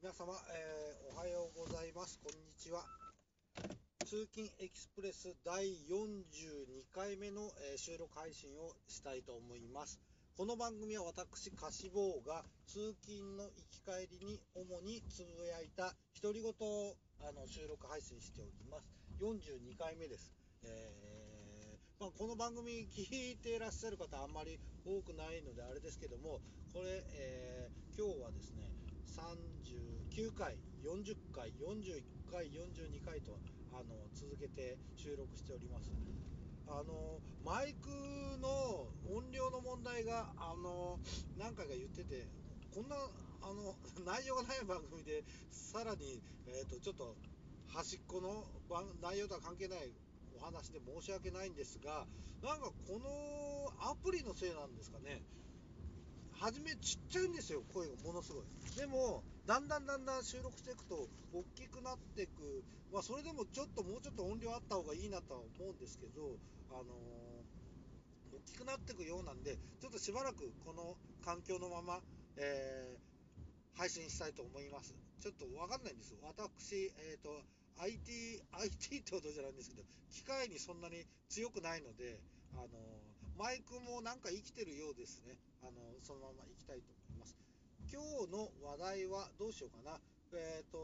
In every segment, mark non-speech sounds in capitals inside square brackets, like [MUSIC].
皆様、えーおはようございます。こんにちは。通勤エキスプレス第42回目の、えー収録配信をしたいと思います。この番組は私、カシボーが通勤の行き帰りに主につぶやいた独り言をあの収録配信しております。42回目です。えーまあ、この番組聞いていらっしゃる方あんまり多くないのであれですけどもこれ、えー今日はですね39回40回41回42回とあの続けて収録しております。あのマイクの音量の問題があの何回か言っててこんなあの内容がない番組でさらに、えー、とちょっと端っこの番内容とは関係ないお話で申し訳ないんですがなんかこのアプリのせいなんですかね。初めちっちゃいんですよ声がものすごい。でもだんだんだんだん収録していくと大きくなっていく。まあそれでもちょっともうちょっと音量あった方がいいなとは思うんですけどあのー大きくなっていくようなんでちょっとしばらくこの環境のまま、えー配信したいと思います。ちょっとわかんないんです私えっ、と IT IT ってことじゃないんですけど機械にそんなに強くないのであのマイクもなんか生きてるようですね。あのそのまま行きたいと思います。今日の話題はどうしようかな。えっ、と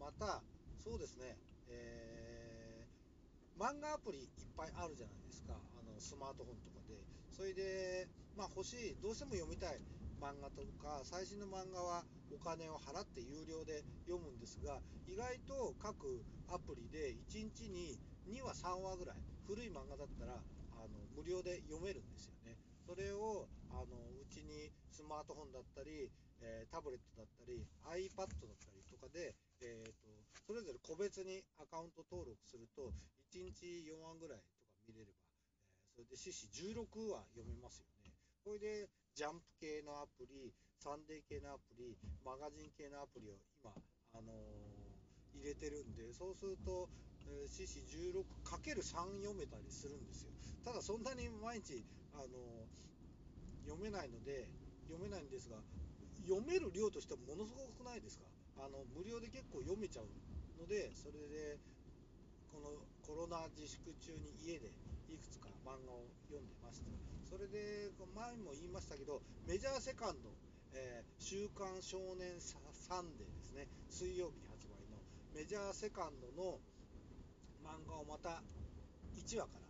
またそうですね。えー漫画アプリいっぱいあるじゃないですか。あのスマートフォンとかで。それでまあ欲しい。どうしても読みたい。漫画とか最新の漫画はお金を払って有料で読むんですが意外と各アプリで1日に2話3話ぐらい古い漫画だったらあの無料で読めるんですよね。それをあのうちにスマートフォンだったり、えータブレットだったり iPad だったりとかで、えー、とそれぞれ個別にアカウント登録すると1日4話ぐらいとか見れれば、えーそれで獅子16話読めますよね。これでジャンプ系のアプリサンデー系のアプリマガジン系のアプリを今、あのー入れてるんでそうするとえー獅子 16×3 読めたりするんですよ。ただそんなに毎日、あの読めないので読めないんですが読める量としてはものすごくないですか？あの無料で結構読めちゃうのでそれでこのコロナ自粛中に家でいくつか漫画を読んでました。それで前も言いましたけどメジャーセカンド「えー週刊少年サンデー」ですね。水曜日に発売のメジャーセカンドの漫画をまた1話から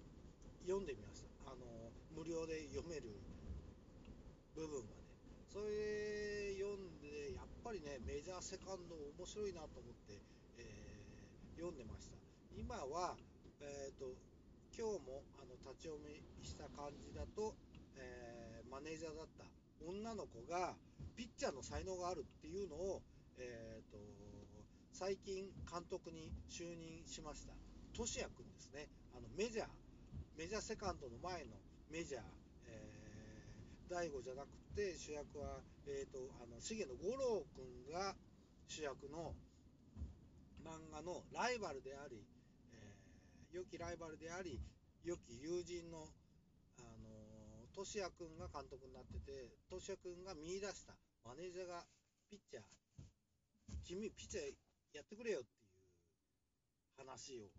読んでみました。あの無料で読める部分はねそれ読んでやっぱりねメジャーセカンド面白いなと思って、えー読んでました。今はえっ、と今日もあの立ち読みした感じだと、えーマネージャーだった女の子がピッチャーの才能があるっていうのを、えー、と最近監督に就任しました。俊也君ですね。あのメジャーメジャーセカンドの前のメジャー、えー大悟じゃなくて主役は、えー、とあの重野五郎君が主役の漫画のライバルであり、えー良きライバルであり良き友人の、あのー、俊也君が監督になってて俊也君が見出したマネージャーがピッチャー君ピッチャーやってくれよっていう話を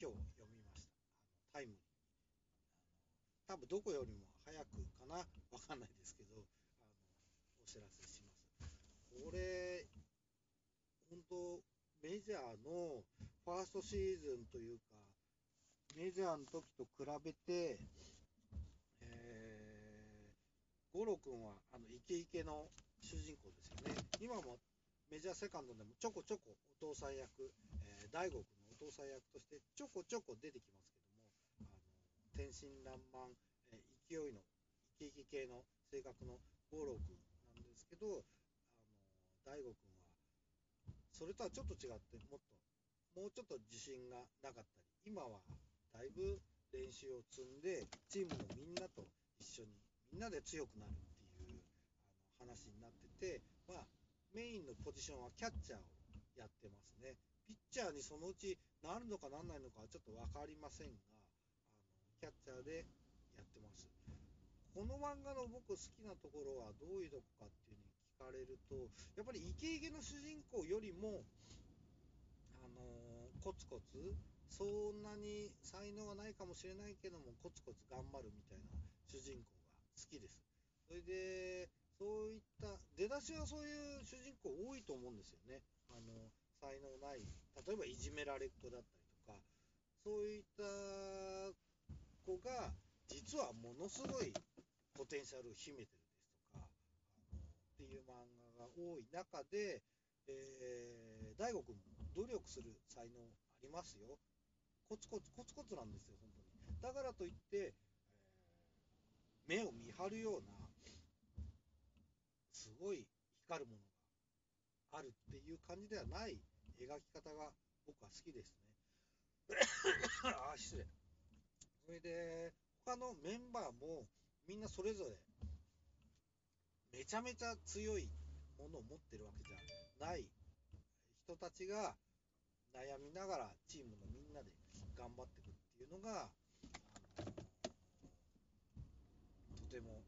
今日読みました。あのタイムに。多分どこよりも早くかな。わかんないですけどあのお知らせします。これ本当メジャーのファーストシーズンというかメジャーの時と比べて、えー、五郎君はあのイケイケの主人公ですよね。今もメジャーセカンドでもちょこちょこお父さん役、えー、大悟君のお父さん役としてちょこちょこ出てきますけどもあの天真爛漫、え勢いのイケイケ系の性格の五郎君なんですけどあの大悟君はそれとはちょっと違ってもっともうちょっと自信がなかったり今はだいぶ練習を積んでチームのみんなと一緒にみんなで強くなるっていうあの話になってて、まあ、メインのポジションはキャッチャーをやってますね。ピッチャーにそのうちなるのかなんないのかはちょっと分かりませんがあのキャッチャーでやってます。この漫画の僕好きなところはどういうとこかっていうのに聞かれるとやっぱりイケイケの主人公よりもあのーコツコツそんなに才能がないかもしれないけどもコツコツ頑張るみたいな主人公が好きです。それでそういった出だしはそういう主人公多いと思うんですよね。あの才能ない例えばいじめられっ子だったりとかそういった子が実はものすごいポテンシャルを秘めてるですとかあのっていう漫画が多い中で、えー、大悟君も努力する才能ありますよ。コツコツコツコツなんですよ本当に。だからといって、え目を見張るようなすごい光るものあるっていう感じではない描き方が僕は好きですね [LAUGHS] あー失礼それで他のメンバーもみんなそれぞれめちゃめちゃ強いものを持ってるわけじゃない人たちが悩みながらチームのみんなで頑張っていくっていうのが、とても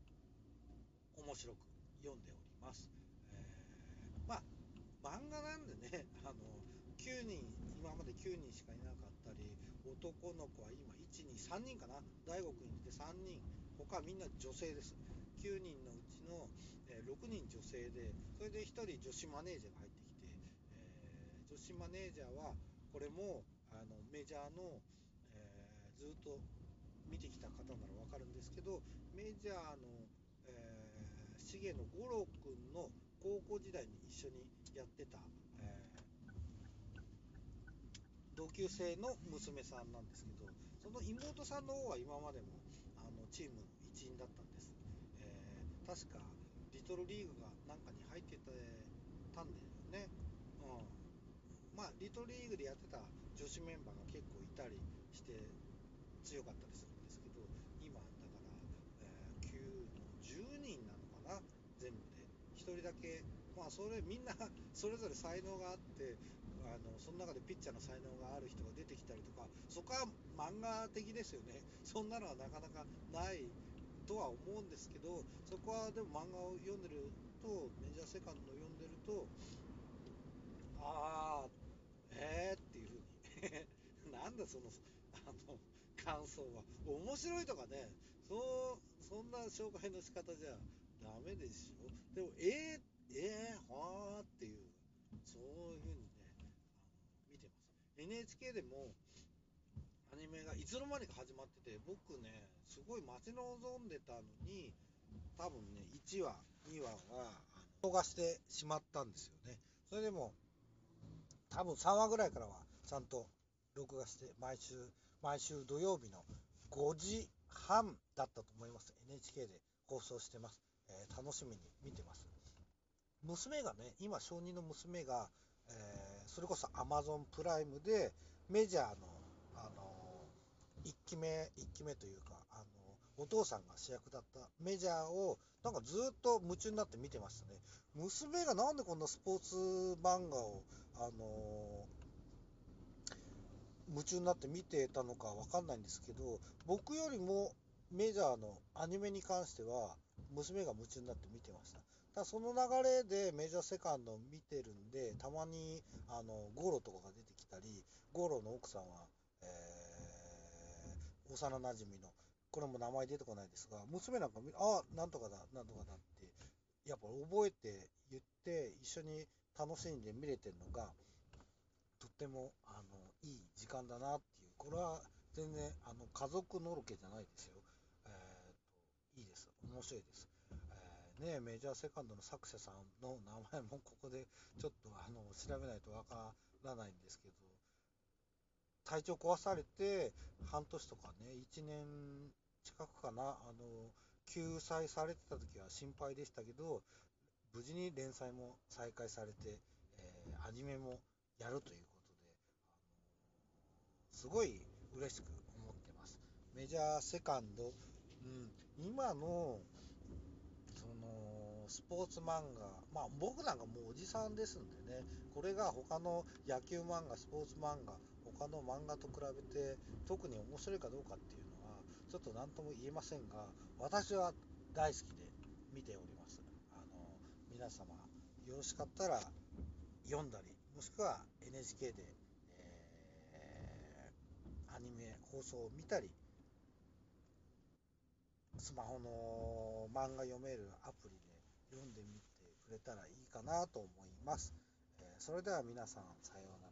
面白く読んでおります。漫画なんでね、[LAUGHS] あの9人今まで9人しかいなかったり男の子は今123人かな？大悟君いて3人。他はみんな女性です。9人のうちの、え6人女性でそれで1人女子マネージャーが入ってきて、えー女子マネージャーはこれもあのメジャーの、えーずっと見てきた方なら分かるんですけどメジャーの、えー、重野五郎君の高校時代に一緒にやってた、えー同級生の娘さんなんですけどその妹さんの方は今までもあのチームの一員だったんです、えー確かリトルリーグがなんかに入ってたんだよね、うん、まあリトルリーグでやってた女子メンバーが結構いたりして強かったりするんですけど今だから、えー9の10人な人だけ。まあそれみんな [LAUGHS] それぞれ才能があってあのその中でピッチャーの才能がある人が出てきたりとかそこは漫画的ですよね。そんなのはなかなかないとは思うんですけどそこはでも漫画を読んでるとメジャーセカンドを読んでるとああえーっていうふうに。[LAUGHS] なんだそのあの感想は。面白いとかね。そうそんな紹介の仕方じゃダメでしょでもえー、えー、はーっていうそういうふうにね見てます。NHK でもアニメがいつの間にか始まってて僕ねすごい待ち望んでたのに多分ね1話2話はあの逃してしまったんですよね。それでも多分3話ぐらいからはちゃんと録画して毎週毎週土曜日の5時半だったと思います。NHK で放送してます、えー楽しみに見てます。娘がね今小児の娘が、えーそれこそ Amazon プライムでメジャーの、あの1期目1期目というか、あのお父さんが主役だったメジャーをなんかずっと夢中になって見てましたね。娘がなんでこんなスポーツ漫画を、あの夢中になって見てたのかわかんないんですけど僕よりもメジャーのアニメに関しては娘が夢中になって見てました。ただその流れでメジャーセカンドを見てるんでたまにあのゴロとかが出てきたりゴロの奥さんは、えー幼なじみのこれも名前出てこないですが娘なんか見あなんとかだなんとかだってやっぱ覚えて言って一緒に楽しんで見れてるのがとってもあのいい時間だなっていう。これは全然あの家族のろけじゃないですよ、面白いです、えーねメジャーセカンドの作者さんの名前もここでちょっとあの調べないとわからないんですけど体調壊されて半年とかね1年近くかなあの救済されてた時は心配でしたけど無事に連載も再開されて、えーアニメもやるということで、あのすごい嬉しく思ってます。メジャーセカンド、うん、今のそのスポーツ漫画まあ僕なんかもうおじさんですんでねこれが他の野球漫画スポーツ漫画他の漫画と比べて特に面白いかどうかっていうのはちょっと何とも言えませんが私は大好きで見ております。あの皆様よろしかったら読んだりもしくは NHK で、えー、アニメ放送を見たりスマホの漫画読めるアプリで読んでみてくれたらいいかなと思います。えー、それでは皆さんさようなら。